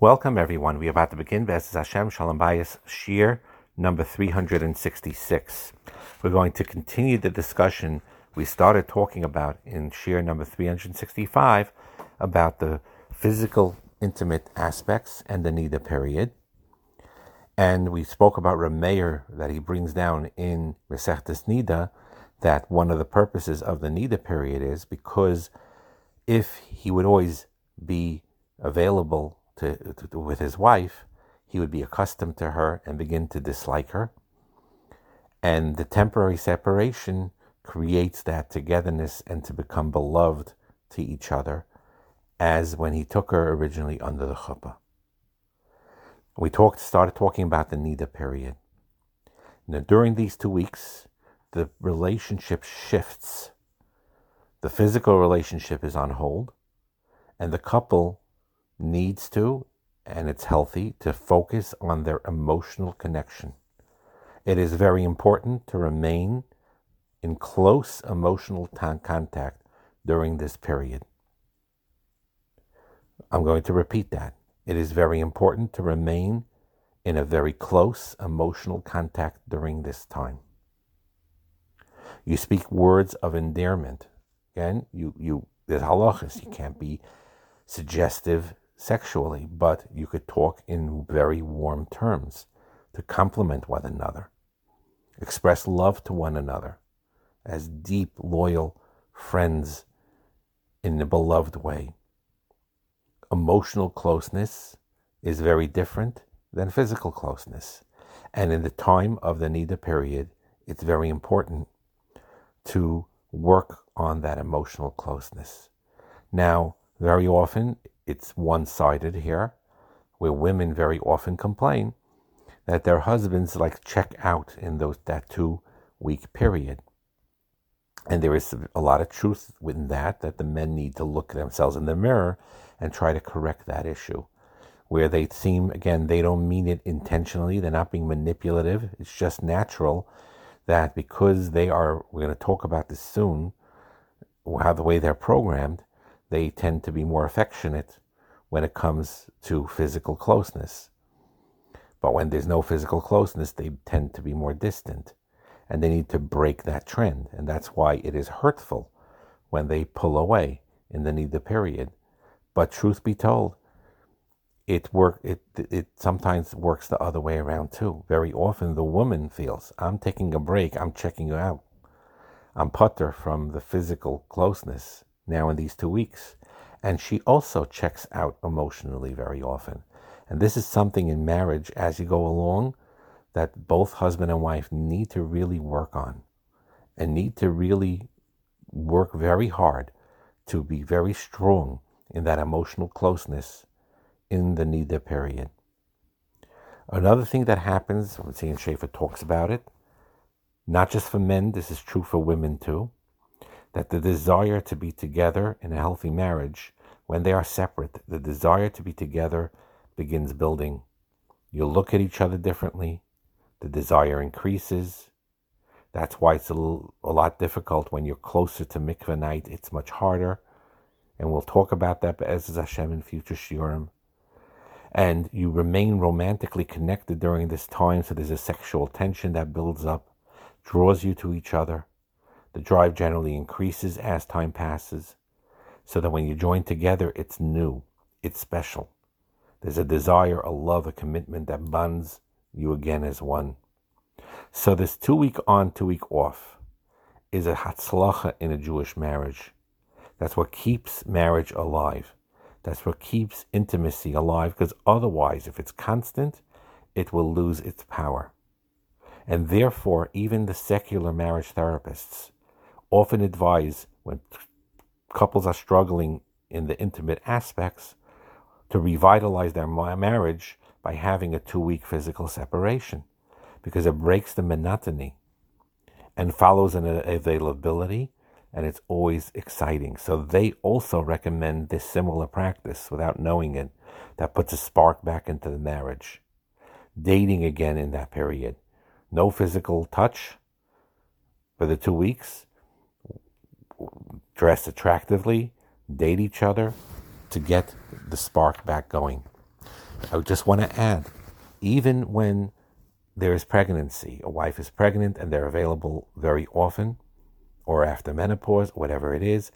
Welcome, everyone. We're about to begin Be'ez Hashem Shalom Bayis Shiur number 366. We're going to continue the discussion we started talking about in Shiur number 365 about the physical, intimate aspects and the Nida period. And we spoke about Rameir that he brings down in Mesechtes Nida that one of the purposes of the Nida period is because if he would always be available to, to, with his wife, he would be accustomed to her and begin to dislike her. And the temporary separation creates that togetherness and to become beloved to each other, as when he took her originally under the chuppah. We talked, started talking about the Nida period. Now, during these two weeks, the relationship shifts. The physical relationship is on hold, and the couple needs to, and it's healthy, to focus on their emotional connection. It is very important to remain in close emotional t- contact during this period. I'm going to repeat that. It is very important to remain in a very close emotional contact during this time. You speak words of endearment. Again, you, you there's halachas. You can't be suggestive sexually, but you could talk in very warm terms to compliment one another, express love to one another as deep, loyal friends in a beloved way. Emotional closeness is very different than physical closeness. And in the time of the Nida period, it's very important to work on that emotional closeness. Now, very often it's one sided here, where women very often complain that their husbands like check out in those that two week period. And there is a lot of truth in that, that the men need to look themselves in the mirror and try to correct that issue. Where they seem, again, they don't mean it intentionally, they're not being manipulative. It's just natural that because they are, we're going to talk about this soon, how the way they're programmed, they tend to be more affectionate when it comes to physical closeness. But when there's no physical closeness, they tend to be more distant. And they need to break that trend. And that's why it is hurtful when they pull away in the Nida period. But truth be told, it work it it sometimes works the other way around too. Very often the woman feels, I'm taking a break, I'm checking you out. I'm patur from the physical closeness now in these two weeks. And she also checks out emotionally very often. And this is something in marriage as you go along that both husband and wife need to really work on and need to really work very hard to be very strong in that emotional closeness in the Nida period. Another thing that happens, Zion Schaefer talks about it, not just for men, this is true for women too that the desire to be together in a healthy marriage, when they are separate, the desire to be together begins building. You look at each other differently, the desire increases. That's why it's a, little, a lot difficult when you're closer to mikveh night. It's much harder. And we'll talk about that as Hashem in future shiurim. And you remain romantically connected during this time, so there's a sexual tension that builds up, draws you to each other. The drive generally increases as time passes, so that when you join together, it's new, it's special. There's a desire, a love, a commitment that bonds you again as one. So this two week on, two week off is a hatzlacha in a Jewish marriage. That's what keeps marriage alive. That's what keeps intimacy alive, because otherwise, if it's constant, it will lose its power. And therefore, even the secular marriage therapists often advise when couples are struggling in the intimate aspects to revitalize their marriage by having a two week physical separation because it breaks the monotony and follows an availability and it's always exciting. So they also recommend this similar practice without knowing it that puts a spark back into the marriage. Dating again in that period. No physical touch for the two weeks dress attractively, date each other to get the spark back going. I just want to add, even when there is pregnancy, a wife is pregnant and they're available very often, or after menopause, whatever it is,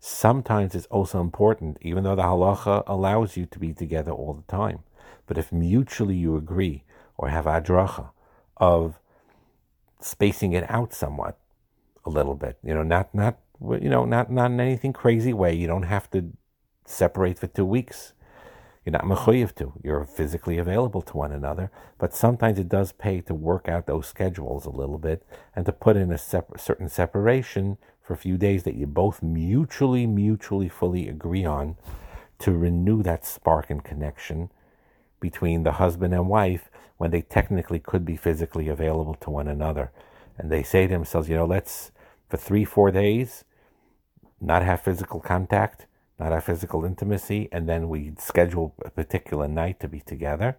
sometimes it's also important, even though the halacha allows you to be together all the time. But if mutually you agree or have adracha of spacing it out somewhat, a little bit, you know, not not you know not not in anything crazy way. You don't have to separate for two weeks. You're not mechuyev to. You're physically available to one another, but sometimes it does pay to work out those schedules a little bit and to put in a separ- certain separation for a few days that you both mutually, mutually, fully agree on to renew that spark and connection between the husband and wife when they technically could be physically available to one another. And they say to themselves, you know, let's, for three, four days, not have physical contact not have physical intimacy, and then we schedule a particular night to be together,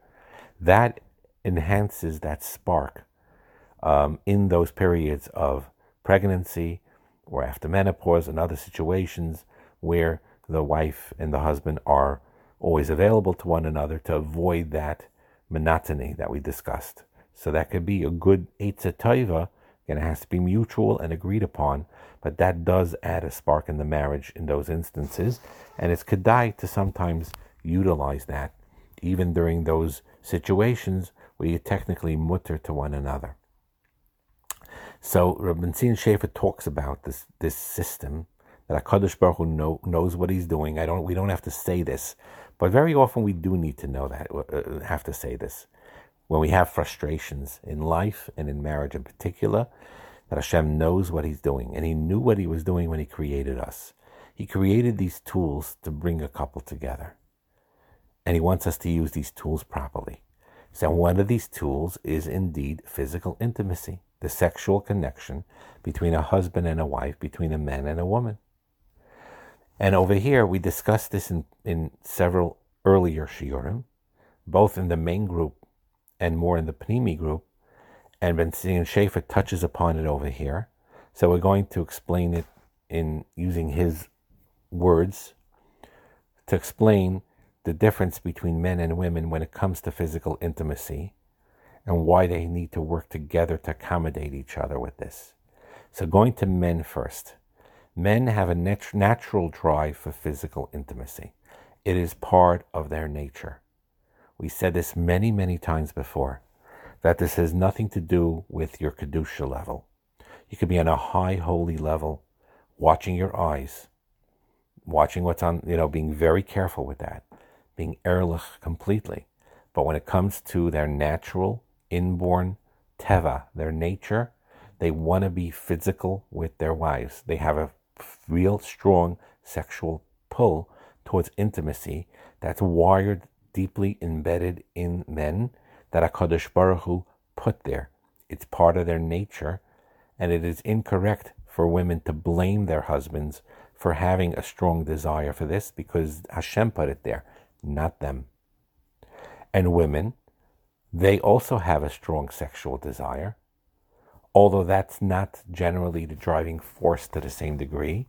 that enhances that spark um, in those periods of pregnancy or after menopause and other situations where the wife and the husband are always available to one another to avoid that monotony that we discussed. So that could be a good Eitzah. Again, it has to be mutual and agreed upon but that does add a spark in the marriage in those instances. And it's kedai to sometimes utilize that, even during those situations where you're technically mutar to one another. So Rabbi Zion Schaefer talks about this this system that Hakadosh Baruch Hu know, knows what He's doing. I don't. We don't have to say this, but very often we do need to know that. Uh, uh have to say this when we have frustrations in life and in marriage in particular that Hashem knows what He's doing, and He knew what He was doing when He created us. He created these tools to bring a couple together, and He wants us to use these tools properly. So, one of these tools is indeed physical intimacy, the sexual connection between a husband and a wife, between a man and a woman. And over here, we discussed this in, in several earlier shiurim, both in the main group and more in the Pnimi group, and Ben Schaefer touches upon it over here. So we're going to explain it in using his words to explain the difference between men and women when it comes to physical intimacy and why they need to work together to accommodate each other with this. So, going to men first. Men have a nat- natural drive for physical intimacy, it is part of their nature. We said this many, many times before that this has nothing to do with your Kedusha level. You could be on a high holy level, watching your eyes, watching what's on, you know, being very careful with that, being ehrlich completely. But when it comes to their natural, inborn teva, their nature, they want to be physical with their wives. They have a real strong sexual pull towards intimacy that's wired deeply embedded in men that HaKadosh Baruch Hu put there. It's part of their nature, and it is incorrect for women to blame their husbands for having a strong desire for this because Hashem put it there, not them. And women, they also have a strong sexual desire, although that's not generally the driving force to the same degree.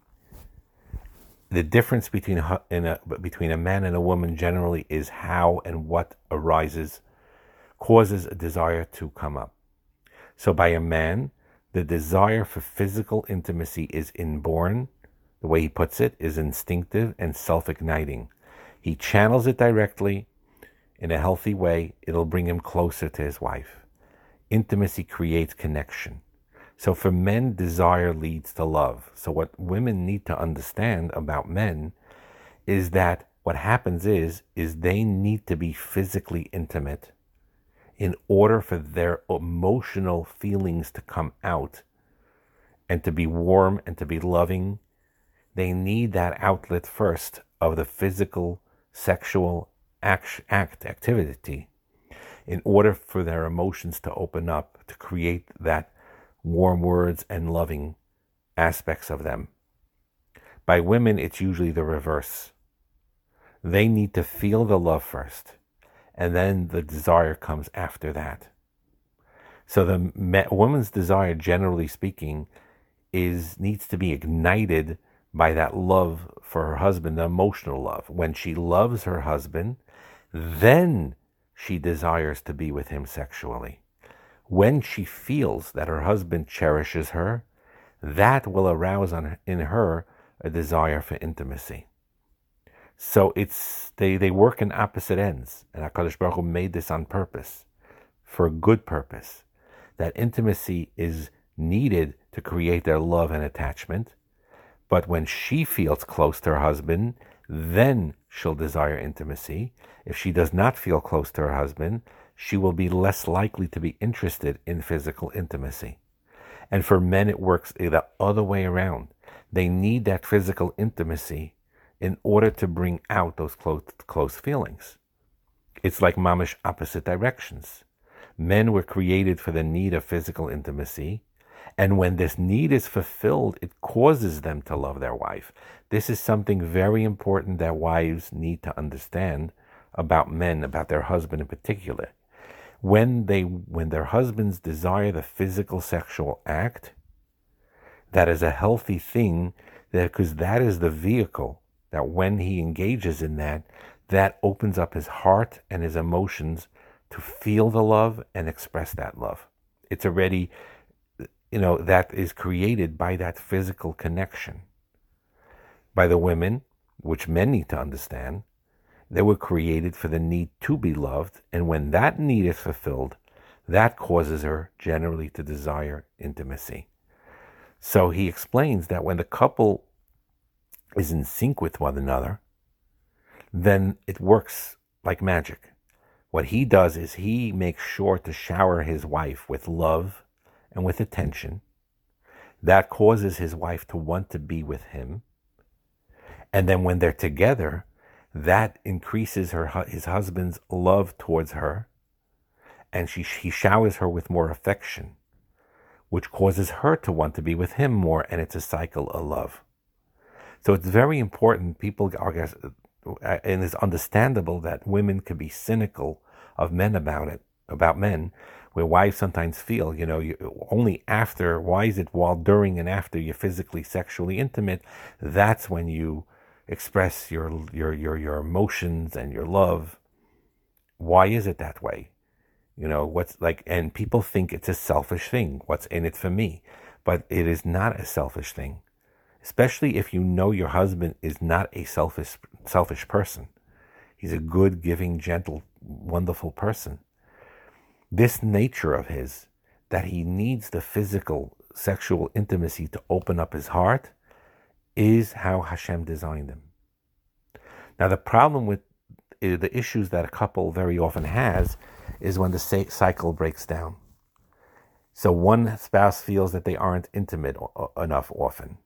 The difference between a, between a man and a woman generally is how and what arises causes a desire to come up. So by a man, the desire for physical intimacy is inborn. The way he puts it is instinctive and self igniting. He channels it directly in a healthy way, it'll bring him closer to his wife. Intimacy creates connection. So for men, desire leads to love. So what women need to understand about men is that what happens is, is they need to be physically intimate in order for their emotional feelings to come out and to be warm and to be loving, they need that outlet first of the physical, sexual act, act activity in order for their emotions to open up, to create that warm words and loving aspects of them. By women, it's usually the reverse. They need to feel the love first and then the desire comes after that. So the woman's desire, generally speaking, is needs to be ignited by that love for her husband, the emotional love. When she loves her husband, then she desires to be with him sexually. When she feels that her husband cherishes her, that will arouse in her a desire for intimacy. So it's they, they work in opposite ends, and Hakadosh Baruch Hu made this on purpose, for a good purpose. That intimacy is needed to create their love and attachment, but when she feels close to her husband, then she'll desire intimacy. If she does not feel close to her husband, she will be less likely to be interested in physical intimacy. And for men, it works the other way around. They need that physical intimacy in order to bring out those close, close feelings. It's like mamish opposite directions. Men were created for the need of physical intimacy, and when this need is fulfilled, it causes them to love their wife. This is something very important that wives need to understand about men, about their husband in particular. When they when their husbands desire the physical sexual act, that is a healthy thing because that is the vehicle that when he engages in that, that opens up his heart and his emotions to feel the love and express that love. It's already, you know, that is created by that physical connection. By the women, which men need to understand, they were created for the need to be loved, and when that need is fulfilled, that causes her generally to desire intimacy. So he explains that when the couple is in sync with one another, then it works like magic. What he does is he makes sure to shower his wife with love and with attention. That causes his wife to want to be with him. And then when they're together, that increases her his husband's love towards her, and she he showers her with more affection, which causes her to want to be with him more, and it's a cycle of love. So it's very important. People are, uh, uh, and it's understandable that women can be cynical of men about it, about men, where wives sometimes feel, you know, you, only after, why is it while, during, and after you're physically, sexually intimate, that's when you express your, your, your, your emotions and your love. Why is it that way? You know, what's like, and people think it's a selfish thing. What's in it for me? But it is not a selfish thing especially if you know your husband is not a selfish selfish person. He's a good, giving, gentle, wonderful person. This nature of his that he needs the physical sexual intimacy to open up his heart is how Hashem designed them. Now the problem with uh, the issues that a couple very often has is when the cycle breaks down. So one spouse feels that they aren't intimate enough often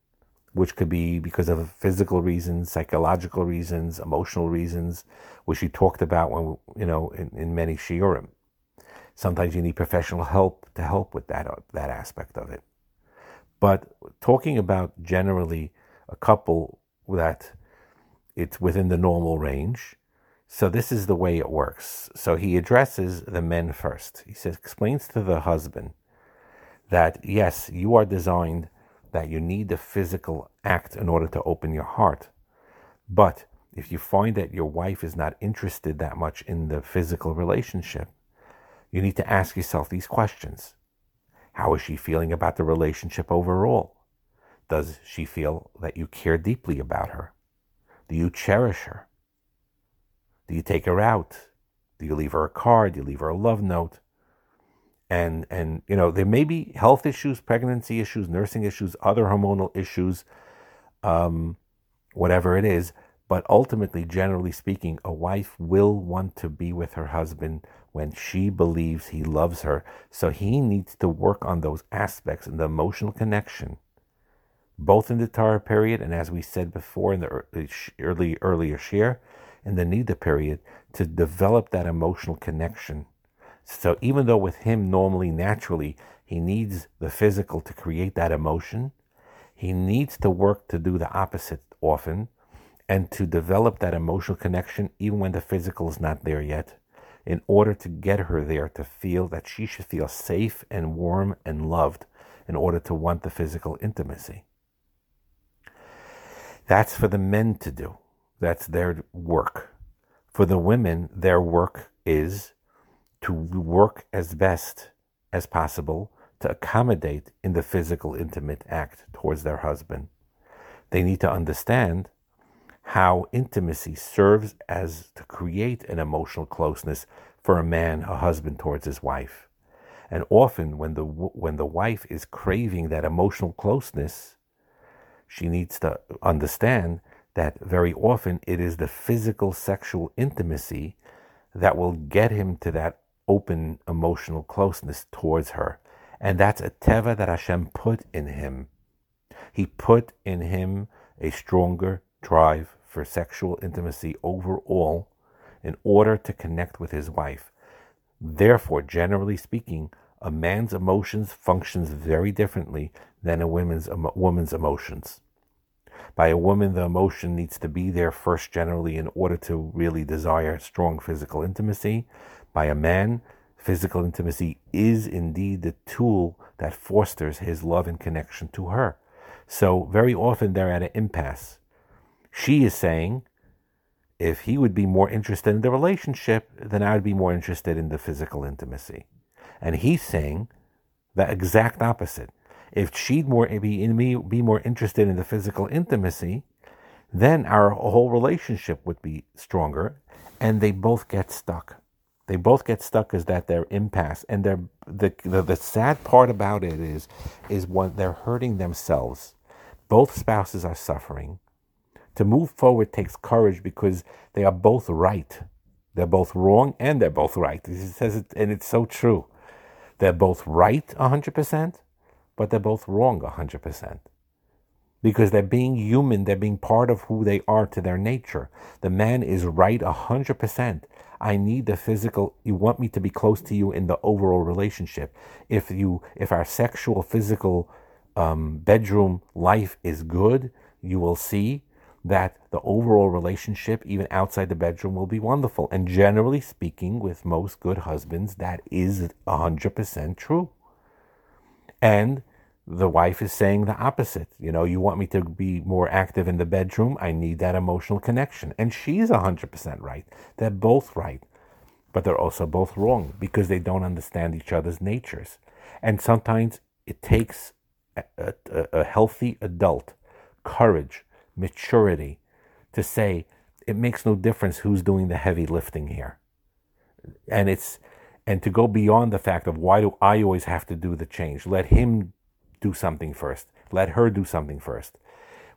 which could be because of physical reasons, psychological reasons, emotional reasons, which you talked about when you know in, in many shiurim. Sometimes you need professional help to help with that that aspect of it. But talking about generally a couple that it's within the normal range. So this is the way it works. So he addresses the men first. He says explains to the husband that yes, you are designed that you need the physical act in order to open your heart. But if you find that your wife is not interested that much in the physical relationship, you need to ask yourself these questions. How is she feeling about the relationship overall? Does she feel that you care deeply about her? Do you cherish her? Do you take her out? Do you leave her a card? Do you leave her a love note? and and you know there may be health issues pregnancy issues nursing issues other hormonal issues um, whatever it is but ultimately generally speaking a wife will want to be with her husband when she believes he loves her so he needs to work on those aspects and the emotional connection both in the tahara period and as we said before in the early earlier share in the Nida period to develop that emotional connection so even though with him normally naturally he needs the physical to create that emotion, he needs to work to do the opposite often and to develop that emotional connection even when the physical is not there yet in order to get her there to feel that she should feel safe and warm and loved in order to want the physical intimacy. That's for the men to do. That's their work. For the women, their work is to work as best as possible to accommodate in the physical intimate act towards their husband. They need to understand how intimacy serves as to create an emotional closeness for a man, a husband towards his wife. And often when the when the wife is craving that emotional closeness, she needs to understand that very often it is the physical sexual intimacy that will get him to that open emotional closeness towards her. And that's a teva that Hashem put in him. He put in him a stronger drive for sexual intimacy overall in order to connect with his wife. Therefore, generally speaking, a man's emotions functions very differently than a woman's, woman's emotions. By a woman, the emotion needs to be there first, generally, in order to really desire strong physical intimacy. By a man, physical intimacy is indeed the tool that fosters his love and connection to her. So, very often they're at an impasse. She is saying, if he would be more interested in the relationship, then I would be more interested in the physical intimacy. And he's saying the exact opposite. If she'd more be in me be more interested in the physical intimacy, then our whole relationship would be stronger, and they both get stuck. They both get stuck is that they're impasse, and the, the the sad part about it is is when they're hurting themselves. Both spouses are suffering. To move forward takes courage because they are both right. They're both wrong and they're both right. Says it, and it's so true. They're both right 100%, but they're both wrong 100%. Because they're being human, they're being part of who they are to their nature. The man is right 100%. I need the physical, you want me to be close to you in the overall relationship. If you, if our sexual, physical um, bedroom life is good, you will see that the overall relationship, even outside the bedroom, will be wonderful. And generally speaking, with most good husbands, that is 100% true. And the wife is saying the opposite. You know, you want me to be more active in the bedroom. I need that emotional connection. And she's 100% right. They're both right. But they're also both wrong because they don't understand each other's natures. And sometimes it takes a, a, a healthy adult courage, maturity to say it makes no difference who's doing the heavy lifting here. And it's and to go beyond the fact of why do I always have to do the change? Let him do something first. Let her do something first.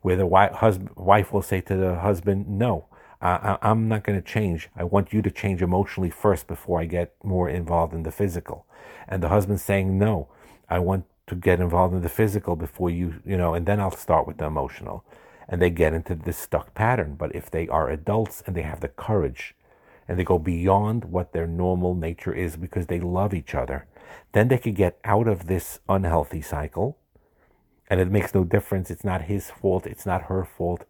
Where the wife, husband, wife will say to the husband, "No, I, I'm not going to change. I want you to change emotionally first before I get more involved in the physical." And the husband saying, "No, I want to get involved in the physical before you, you know, and then I'll start with the emotional." And they get into this stuck pattern. But if they are adults and they have the courage and they go beyond what their normal nature is because they love each other, then they could get out of this unhealthy cycle. And it makes no difference. It's not his fault. It's not her fault.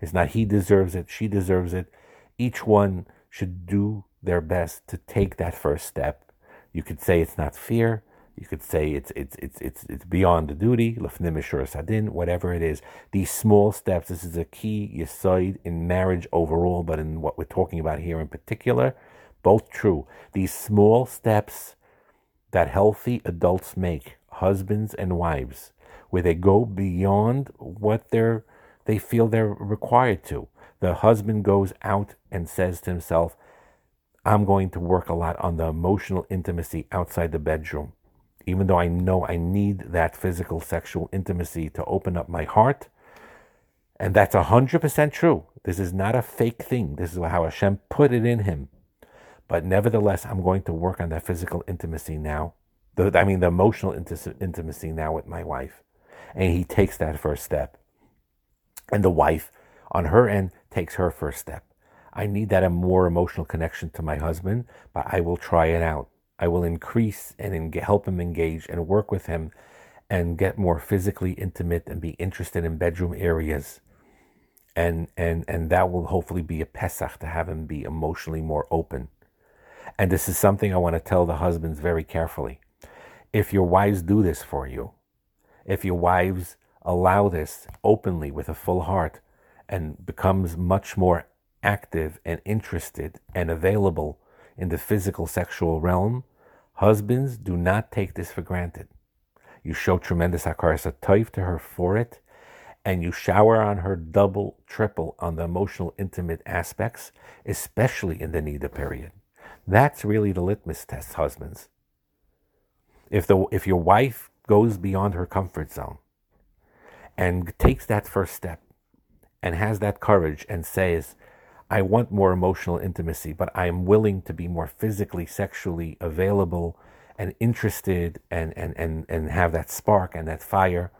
It's not he deserves it. She deserves it. Each one should do their best to take that first step. You could say it's not fear. You could say it's it's it's it's it's beyond the duty, lefnim sadin, whatever it is. These small steps. This is a key yisoid in marriage overall, but in what we're talking about here in particular, both true. These small steps that healthy adults make, husbands and wives, where they go beyond what they're they feel they're required to. The husband goes out and says to himself, I'm going to work a lot on the emotional intimacy outside the bedroom even though I know I need that physical sexual intimacy to open up my heart. And that's 100% true. This is not a fake thing. This is how Hashem put it in him. But nevertheless, I'm going to work on that physical intimacy now. The, I mean, the emotional intimacy now with my wife. And he takes that first step. And the wife, on her end, takes her first step. I need that a more emotional connection to my husband, but I will try it out. I will increase and help him engage and work with him and get more physically intimate and be interested in bedroom areas. And, and, and that will hopefully be a Pesach to have him be emotionally more open. And this is something I want to tell the husbands very carefully. If your wives do this for you, if your wives allow this openly with a full heart and becomes much more active and interested and available in the physical sexual realm, husbands do not take this for granted. You show tremendous hakaras toif to her for it, and you shower on her double, triple on the emotional, intimate aspects, especially in the nida period. That's really the litmus test, husbands. If the if your wife goes beyond her comfort zone and takes that first step and has that courage and says, I want more emotional intimacy, but I am willing to be more physically, sexually available and interested and, and, and, and have that spark and that fire,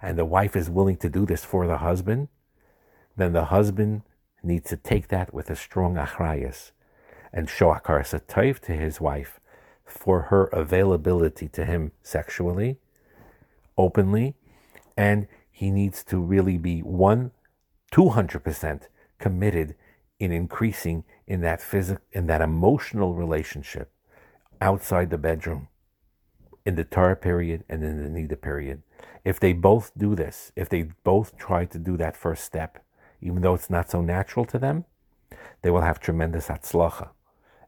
and the wife is willing to do this for the husband, then the husband needs to take that with a strong achrayas and show hakaras hatov to his wife for her availability to him sexually, openly, and he needs to really be one, 200% committed in increasing in that physical, in that emotional relationship outside the bedroom, in the tahara period and in the Nida period. If they both do this, if they both try to do that first step, even though it's not so natural to them, they will have tremendous hatzlacha.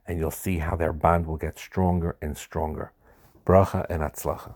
And you'll see how their bond will get stronger and stronger. Bracha and hatzlacha.